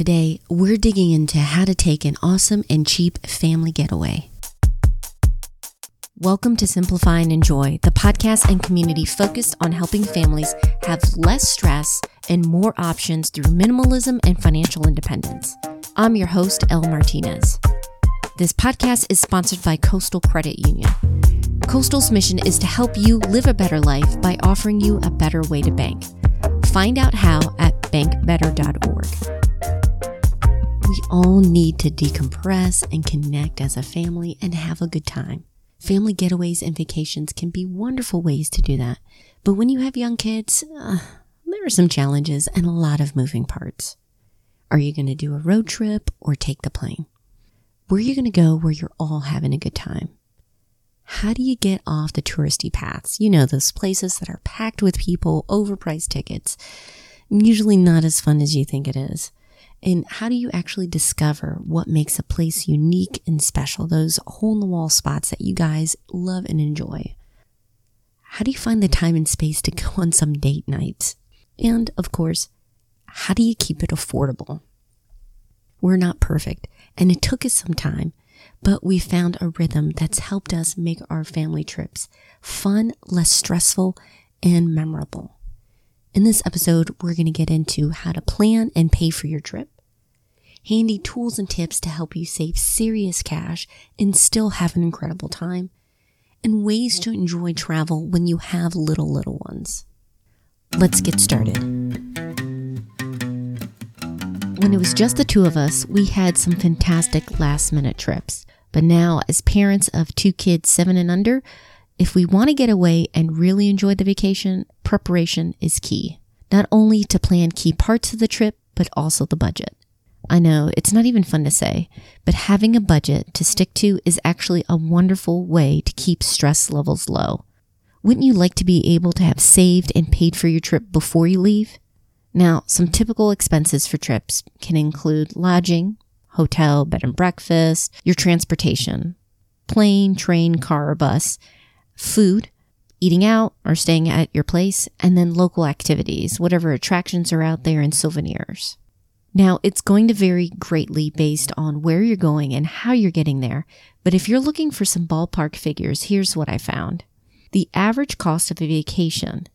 Today, we're digging into how to take an awesome and cheap family getaway. Welcome to Simplify and Enjoy, the podcast and community focused on helping families have less stress and more options through minimalism and financial independence. I'm your host, Elle Martinez. This podcast is sponsored by Coastal Credit Union. Coastal's mission is to help you live a better life by offering you a better way to bank. Find out how at bankbetter.org. We all need to decompress and connect as a family and have a good time. Family getaways and vacations can be wonderful ways to do that. But when you have young kids, uh, there are some challenges and a lot of moving parts. Are you going to do a road trip or take the plane? Where are you going to go where you're all having a good time? How do you get off the touristy paths? You know, those places that are packed with people, overpriced tickets, usually not as fun as you think it is. And how do you actually discover what makes a place unique and special? Those hole in the wall spots that you guys love and enjoy. How do you find the time and space to go on some date nights? And of course, how do you keep it affordable? We're not perfect, and it took us some time, but we found a rhythm that's helped us make our family trips fun, less stressful, and memorable. In this episode, we're going to get into how to plan and pay for your trip, handy tools and tips to help you save serious cash and still have an incredible time, and ways to enjoy travel when you have little, little ones. Let's get started. When it was just the two of us, we had some fantastic last minute trips. But now, as parents of two kids seven and under, if we want to get away and really enjoy the vacation, preparation is key. Not only to plan key parts of the trip, but also the budget. I know it's not even fun to say, but having a budget to stick to is actually a wonderful way to keep stress levels low. Wouldn't you like to be able to have saved and paid for your trip before you leave? Now, some typical expenses for trips can include lodging, hotel, bed and breakfast, your transportation, plane, train, car, or bus, food, eating out or staying at your place, and then local activities, whatever attractions are out there and souvenirs. Now, it's going to vary greatly based on where you're going and how you're getting there, but if you're looking for some ballpark figures, here's what I found. The average cost of a vacation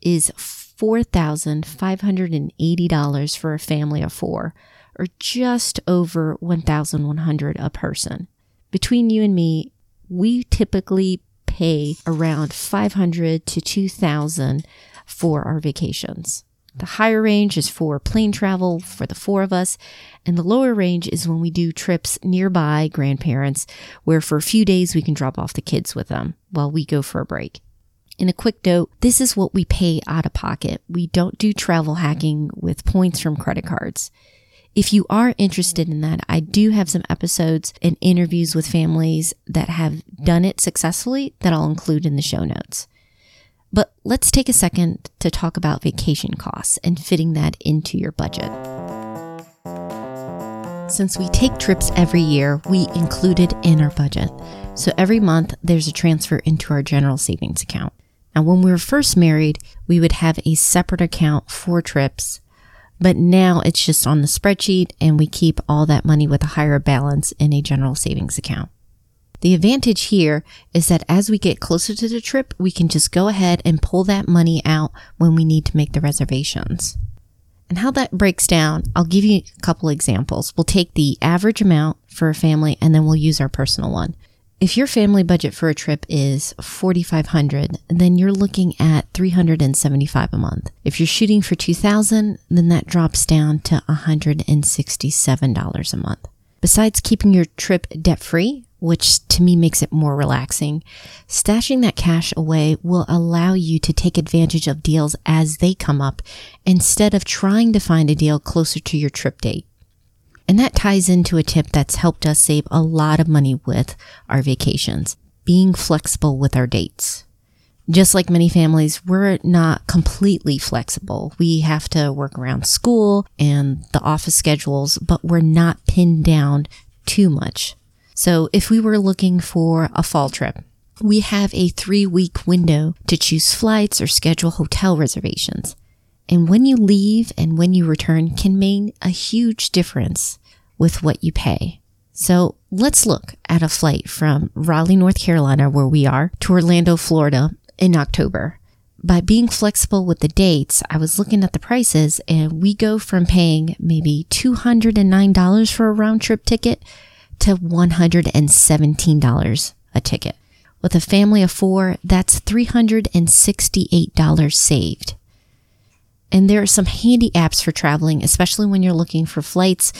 is $4,580 for a family of four, or just over 1,100 a person. Between you and me, we typically pay around 500 to 2,000 for our vacations. The higher range is for plane travel for the four of us, and the lower range is when we do trips nearby grandparents, where for a few days we can drop off the kids with them while we go for a break. In a quick note, this is what we pay out of pocket. We don't do travel hacking with points from credit cards. If you are interested in that, I do have some episodes and interviews with families that have done it successfully that I'll include in the show notes. But let's take a second to talk about vacation costs and fitting that into your budget. Since we take trips every year, we include it in our budget. So every month there's a transfer into our general savings account. Now, when we were first married, we would have a separate account for trips but now it's just on the spreadsheet and we keep all that money with a higher balance in a general savings account. The advantage here is that as we get closer to the trip, we can just go ahead and pull that money out when we need to make the reservations. And how that breaks down, I'll give you a couple examples. We'll take the average amount for a family and then we'll use our personal one. If your family budget for a trip is 4500 then you're looking at 375 a month. If you're shooting for 2000 then that drops down to $167 a month. Besides keeping your trip debt free, which to me makes it more relaxing, stashing that cash away will allow you to take advantage of deals as they come up instead of trying to find a deal closer to your trip date. And that ties into a tip that's helped us save a lot of money with our vacations, being flexible with our dates. Just like many families, we're not completely flexible. We have to work around school and the office schedules, but we're not pinned down too much. So if we were looking for a fall trip, we have a three week window to choose flights or schedule hotel reservations. And when you leave and when you return can mean a huge difference with what you pay. So let's look at a flight from Raleigh, North Carolina, where we are, to Orlando, Florida in October. By being flexible with the dates, I was looking at the prices and we go from paying maybe $209 for a round trip ticket to $117 a ticket. With a family of four, that's $368 saved. And there are some handy apps for traveling, especially when you're looking for flights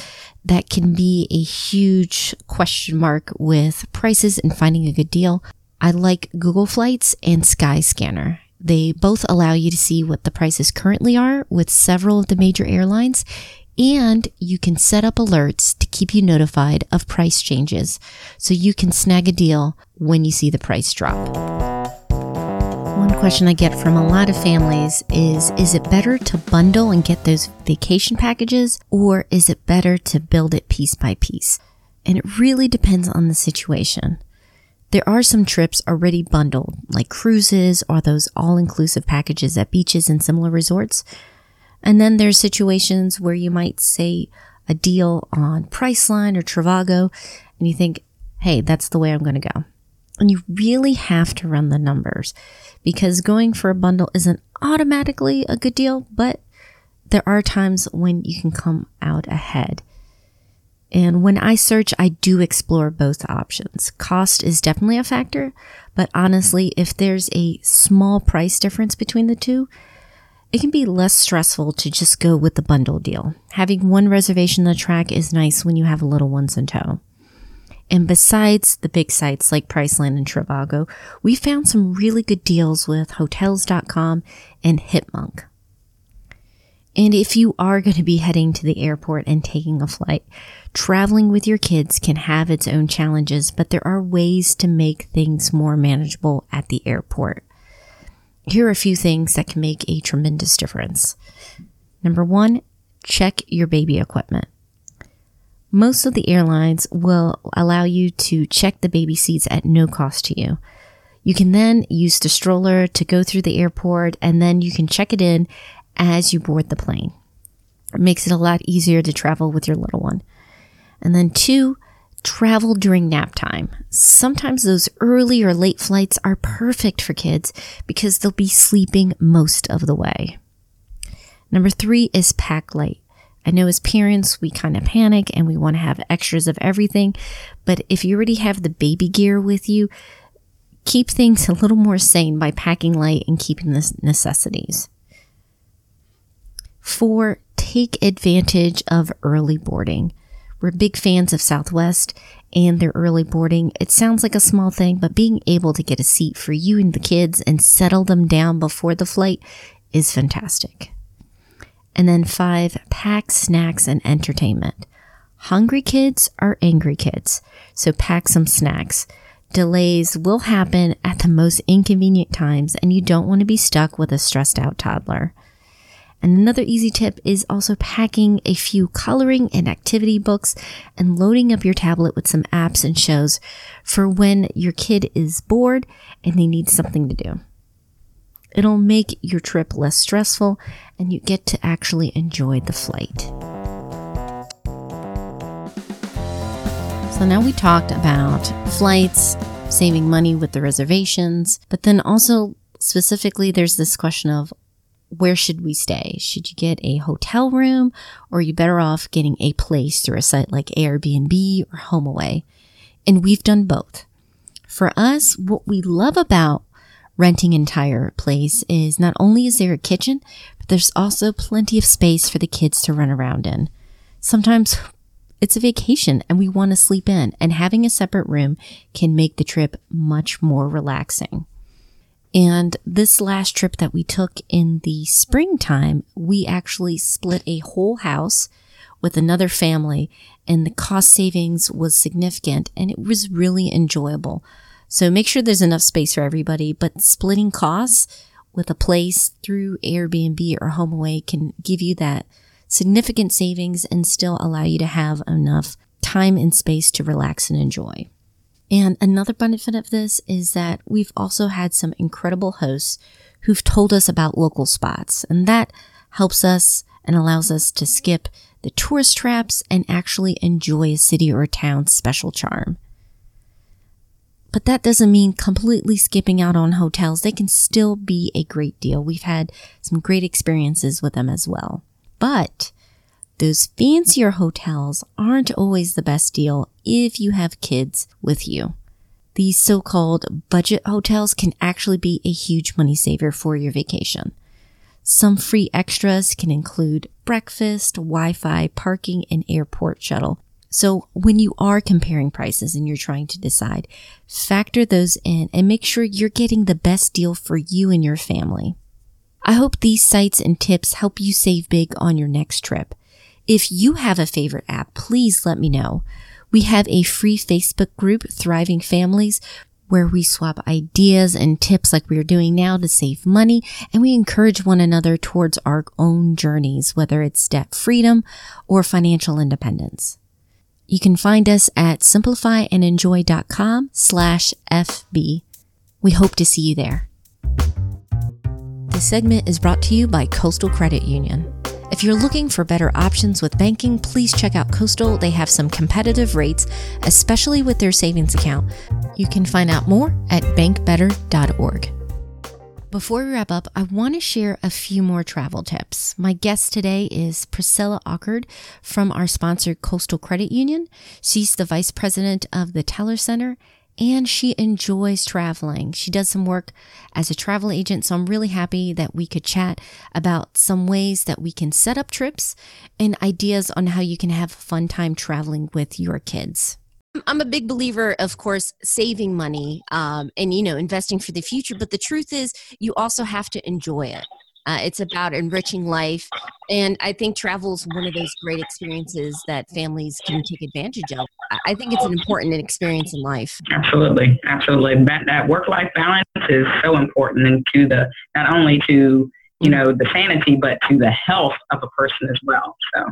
that can be a huge question mark with prices and finding a good deal. I like Google Flights and Skyscanner. They both allow you to see what the prices currently are with several of the major airlines, and you can set up alerts to keep you notified of price changes so you can snag a deal when you see the price drop. One question I get from a lot of families is Is it better to bundle and get those vacation packages, or is it better to build it piece by piece? And it really depends on the situation. There are some trips already bundled, like cruises or those all inclusive packages at beaches and similar resorts. And then there's situations where you might say a deal on Priceline or Trivago, and you think, hey, that's the way I'm going to go. And you really have to run the numbers because going for a bundle isn't automatically a good deal, but there are times when you can come out ahead. And when I search, I do explore both options. Cost is definitely a factor, but honestly, if there's a small price difference between the two, it can be less stressful to just go with the bundle deal. Having one reservation on the track is nice when you have a little ones in tow. And besides the big sites like Priceline and Trivago, we found some really good deals with Hotels.com and Hipmunk. And if you are going to be heading to the airport and taking a flight, traveling with your kids can have its own challenges, but there are ways to make things more manageable at the airport. Here are a few things that can make a tremendous difference. Number one, check your baby equipment. Most of the airlines will allow you to check the baby seats at no cost to you. You can then use the stroller to go through the airport and then you can check it in as you board the plane. It makes it a lot easier to travel with your little one. And then two, travel during nap time. Sometimes those early or late flights are perfect for kids because they'll be sleeping most of the way. Number three is pack light. I know as parents, we kind of panic and we want to have extras of everything. But if you already have the baby gear with you, keep things a little more sane by packing light and keeping the necessities. Four, take advantage of early boarding. We're big fans of Southwest and their early boarding. It sounds like a small thing, but being able to get a seat for you and the kids and settle them down before the flight is fantastic. And then five, pack snacks and entertainment. Hungry kids are angry kids, so pack some snacks. Delays will happen at the most inconvenient times, and you don't want to be stuck with a stressed out toddler. And another easy tip is also packing a few coloring and activity books and loading up your tablet with some apps and shows for when your kid is bored and they need something to do. It'll make your trip less stressful and you get to actually enjoy the flight. So now we talked about flights, saving money with the reservations, but then also specifically there's this question of where should we stay? Should you get a hotel room or are you better off getting a place through a site like Airbnb or HomeAway? And we've done both. For us, what we love about renting entire place is not only is there a kitchen, but there's also plenty of space for the kids to run around in. Sometimes it's a vacation and we want to sleep in and having a separate room can make the trip much more relaxing. And this last trip that we took in the springtime, we actually split a whole house with another family and the cost savings was significant and it was really enjoyable. So make sure there's enough space for everybody, but splitting costs with a place through Airbnb or HomeAway can give you that significant savings and still allow you to have enough time and space to relax and enjoy. And another benefit of this is that we've also had some incredible hosts who've told us about local spots, and that helps us and allows us to skip the tourist traps and actually enjoy a city or a town's special charm. But that doesn't mean completely skipping out on hotels. They can still be a great deal. We've had some great experiences with them as well. But those fancier hotels aren't always the best deal if you have kids with you. These so-called budget hotels can actually be a huge money saver for your vacation. Some free extras can include breakfast, Wi-Fi, parking, and airport shuttle. So when you are comparing prices and you're trying to decide, factor those in and make sure you're getting the best deal for you and your family. I hope these sites and tips help you save big on your next trip. If you have a favorite app, please let me know. We have a free Facebook group, Thriving Families, where we swap ideas and tips like we are doing now to save money and we encourage one another towards our own journeys, whether it's debt freedom or financial independence. You can find us at simplifyandenjoy.com slash FB. We hope to see you there. This segment is brought to you by Coastal Credit Union. If you're looking for better options with banking, please check out Coastal. They have some competitive rates, especially with their savings account. You can find out more at bankbetter.org. Before we wrap up, I want to share a few more travel tips. My guest today is Priscilla Ockard from our sponsor, Coastal Credit Union. She's the vice president of the Teller Center and she enjoys traveling. She does some work as a travel agent, so I'm really happy that we could chat about some ways that we can set up trips and ideas on how you can have a fun time traveling with your kids. I'm a big believer, of course, saving money um, and you know investing for the future. But the truth is, you also have to enjoy it. Uh, it's about enriching life, and I think travel is one of those great experiences that families can take advantage of. I think it's an important experience in life. Absolutely, absolutely. That that work life balance is so important, and to the not only to you know the sanity, but to the health of a person as well. So,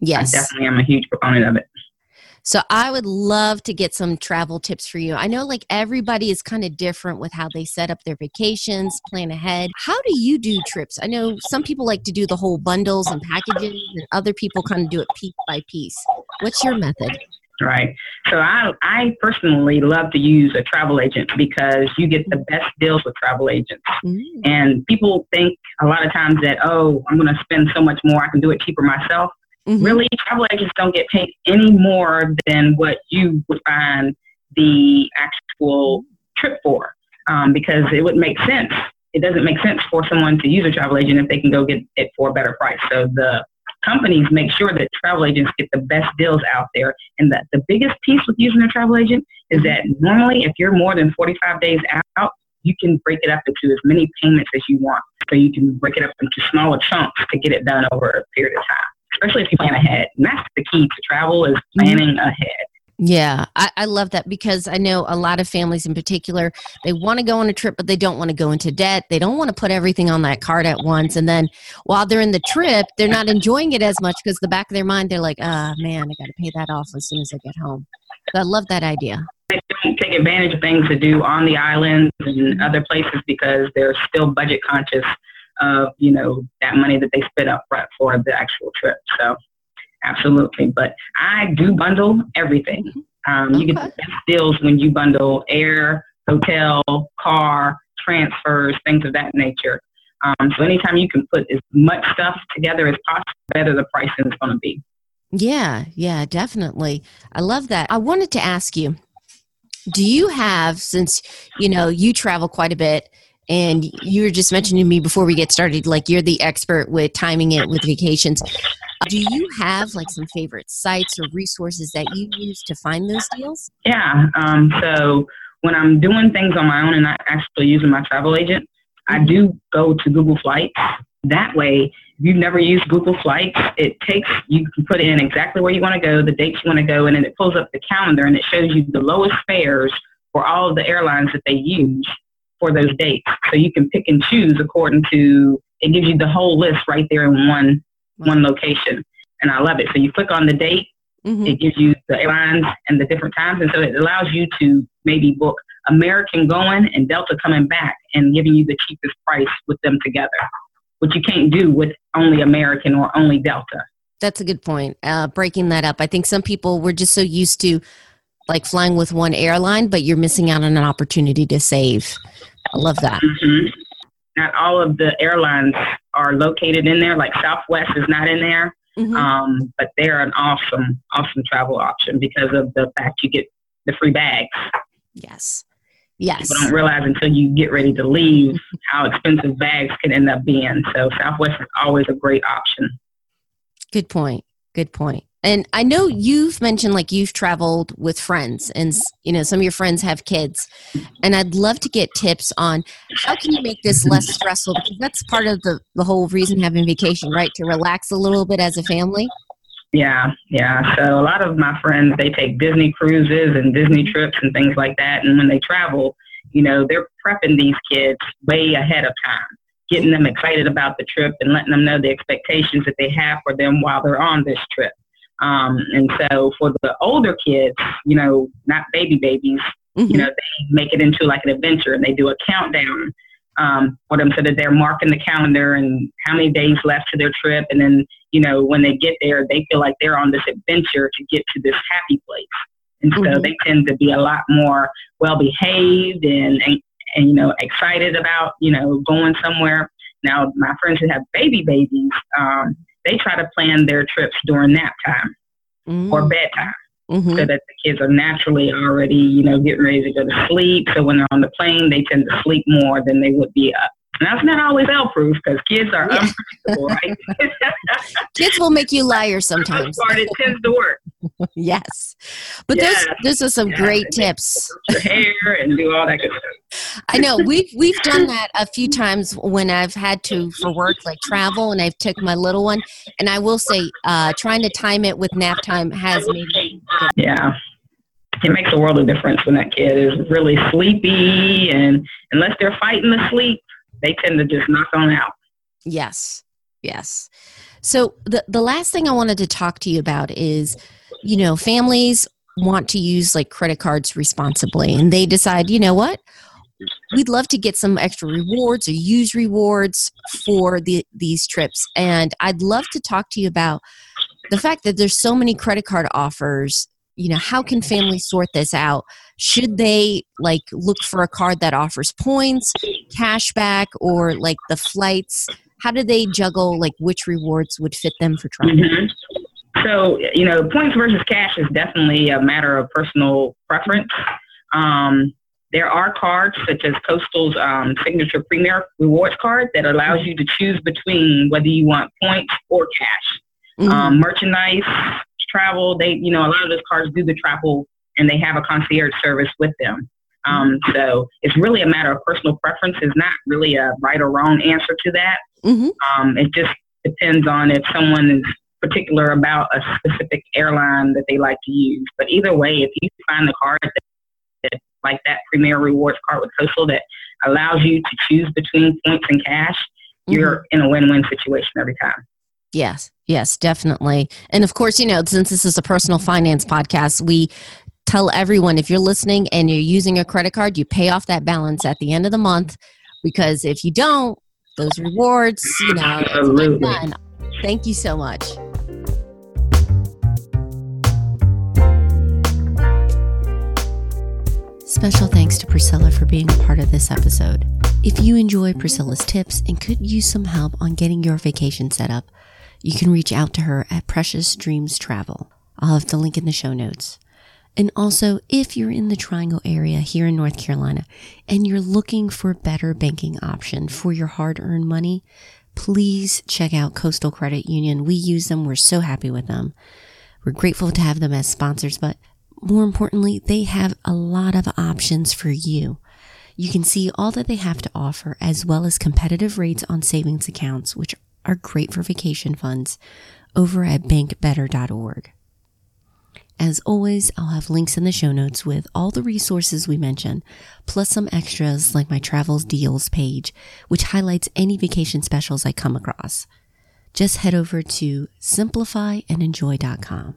yes, definitely I'm a huge proponent of it. So I would love to get some travel tips for you. I know like everybody is kind of different with how they set up their vacations, plan ahead. How do you do trips? I know some people like to do the whole bundles and packages, and other people kind of do it piece by piece. What's your method? Right. So I I personally love to use a travel agent because you get the best deals with travel agents. Mm. And people think a lot of times that oh, I'm going to spend so much more, I can do it cheaper myself. Mm-hmm. Really, travel agents don't get paid any more than what you would find the actual trip for, um, because it wouldn't make sense. It doesn't make sense for someone to use a travel agent if they can go get it for a better price. So the companies make sure that travel agents get the best deals out there. And that the biggest piece with using a travel agent is that normally, if you're more than 45 days out, you can break it up into as many payments as you want. So you can break it up into smaller chunks to get it done over a period of time especially if you plan ahead. And that's the key to travel is planning ahead. Yeah, I, I, love that because I know a lot of families in particular, they want to go on a trip, but they don't want to go into debt. They don't want to put everything on that card at once. And then while they're in the trip, they're not enjoying it as much because the back of their mind, they're like, ah, oh, man, I got to pay that off as soon as I get home. So I love that idea. They don't take advantage of things to do on the islands and other places because they're still budget conscious of you know that money that they spent up front for the actual trip. So absolutely, but I do bundle everything. Mm-hmm. Um, okay. You get the best deals when you bundle air, hotel, car, transfers, things of that nature. Um, so anytime you can put as much stuff together as possible, better the pricing is going to be. Yeah, yeah, definitely. I love that. I wanted to ask you, do you have, since you know you travel quite a bit, and you were just mentioning to me before we get started like you're the expert with timing it with vacations. Do you have like some favorite sites or resources that you use to find those deals? Yeah um, so when i'm doing things on my own and not actually using my travel agent i do go to google flights. That way if you've never used google flights it takes you can put in exactly where you want to go the dates you want to go and then it pulls up the calendar and it shows you the lowest fares for all of the airlines that they use for those dates. So you can pick and choose according to it gives you the whole list right there in one wow. one location. And I love it. So you click on the date, mm-hmm. it gives you the airlines and the different times and so it allows you to maybe book American going and Delta coming back and giving you the cheapest price with them together. which you can't do with only American or only Delta. That's a good point. Uh, breaking that up, I think some people were just so used to like flying with one airline, but you're missing out on an opportunity to save. I love that. Mm-hmm. Not all of the airlines are located in there. Like Southwest is not in there, mm-hmm. um, but they're an awesome, awesome travel option because of the fact you get the free bags. Yes. Yes. People don't realize until you get ready to leave how expensive bags can end up being. So Southwest is always a great option. Good point. Good point. And I know you've mentioned like you've traveled with friends and you know some of your friends have kids. And I'd love to get tips on how can you make this less stressful because that's part of the the whole reason having vacation, right? To relax a little bit as a family. Yeah, yeah. So a lot of my friends they take Disney cruises and Disney trips and things like that. And when they travel, you know, they're prepping these kids way ahead of time, getting them excited about the trip and letting them know the expectations that they have for them while they're on this trip. Um, and so for the older kids, you know, not baby babies, mm-hmm. you know, they make it into like an adventure and they do a countdown um, for them so that they're marking the calendar and how many days left to their trip. And then, you know, when they get there, they feel like they're on this adventure to get to this happy place. And so mm-hmm. they tend to be a lot more well behaved and, and, and, you know, excited about, you know, going somewhere. Now, my friends who have baby babies, um, they try to plan their trips during nap time mm-hmm. or bedtime mm-hmm. so that the kids are naturally already, you know, getting ready to go to sleep. So when they're on the plane, they tend to sleep more than they would be up. And that's not always L proof because kids are yeah. unpredictable, right? kids will make you liars sometimes. Part, it tends to work. yes, but yes. those those are some yeah. great tips. Your hair and do all that good stuff. I know we've we've done that a few times when I've had to for work, like travel, and I've took my little one. And I will say, uh, trying to time it with nap time has made me. Yeah it makes a world of difference when that kid is really sleepy and unless they're fighting the sleep they tend to just knock on out. Yes. Yes. So the the last thing I wanted to talk to you about is, you know, families want to use like credit cards responsibly and they decide, you know what? We'd love to get some extra rewards or use rewards for the these trips. And I'd love to talk to you about the fact that there's so many credit card offers you know how can families sort this out should they like look for a card that offers points cash back or like the flights how do they juggle like which rewards would fit them for travel mm-hmm. so you know points versus cash is definitely a matter of personal preference um, there are cards such as Coastal's um, signature premier rewards card that allows you to choose between whether you want points or cash. Mm-hmm. Um, merchandise, travel, they, you know, a lot of those cars do the travel and they have a concierge service with them. Um, so it's really a matter of personal preference. It's not really a right or wrong answer to that. Mm-hmm. Um, it just depends on if someone is particular about a specific airline that they like to use. But either way, if you find the card that, that like that Premier Rewards card with Coastal that allows you to choose between points and cash, mm-hmm. you're in a win-win situation every time. Yes, yes, definitely. And of course, you know, since this is a personal finance podcast, we tell everyone if you're listening and you're using a credit card, you pay off that balance at the end of the month because if you don't, those rewards, you know, Absolutely. Thank you so much. Special thanks to Priscilla for being a part of this episode. If you enjoy Priscilla's tips and could use some help on getting your vacation set up, you can reach out to her at Precious Dreams Travel. I'll have the link in the show notes. And also, if you're in the Triangle area here in North Carolina and you're looking for a better banking option for your hard earned money, please check out Coastal Credit Union. We use them. We're so happy with them. We're grateful to have them as sponsors, but more importantly, they have a lot of options for you. You can see all that they have to offer as well as competitive rates on savings accounts, which are great for vacation funds over at bankbetter.org. As always, I'll have links in the show notes with all the resources we mentioned, plus some extras like my travels deals page, which highlights any vacation specials I come across. Just head over to simplifyandenjoy.com.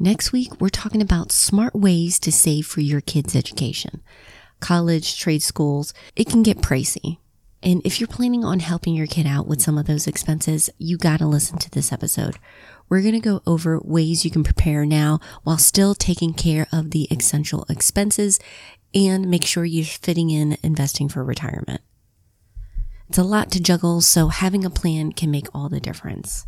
Next week, we're talking about smart ways to save for your kids' education. College, trade schools, it can get pricey. And if you're planning on helping your kid out with some of those expenses, you got to listen to this episode. We're going to go over ways you can prepare now while still taking care of the essential expenses and make sure you're fitting in investing for retirement. It's a lot to juggle, so having a plan can make all the difference.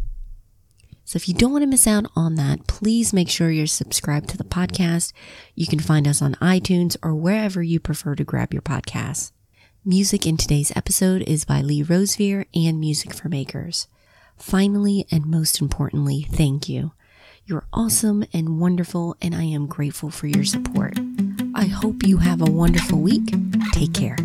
So if you don't want to miss out on that, please make sure you're subscribed to the podcast. You can find us on iTunes or wherever you prefer to grab your podcasts. Music in today's episode is by Lee Rosevere and Music for Makers. Finally, and most importantly, thank you. You're awesome and wonderful, and I am grateful for your support. I hope you have a wonderful week. Take care.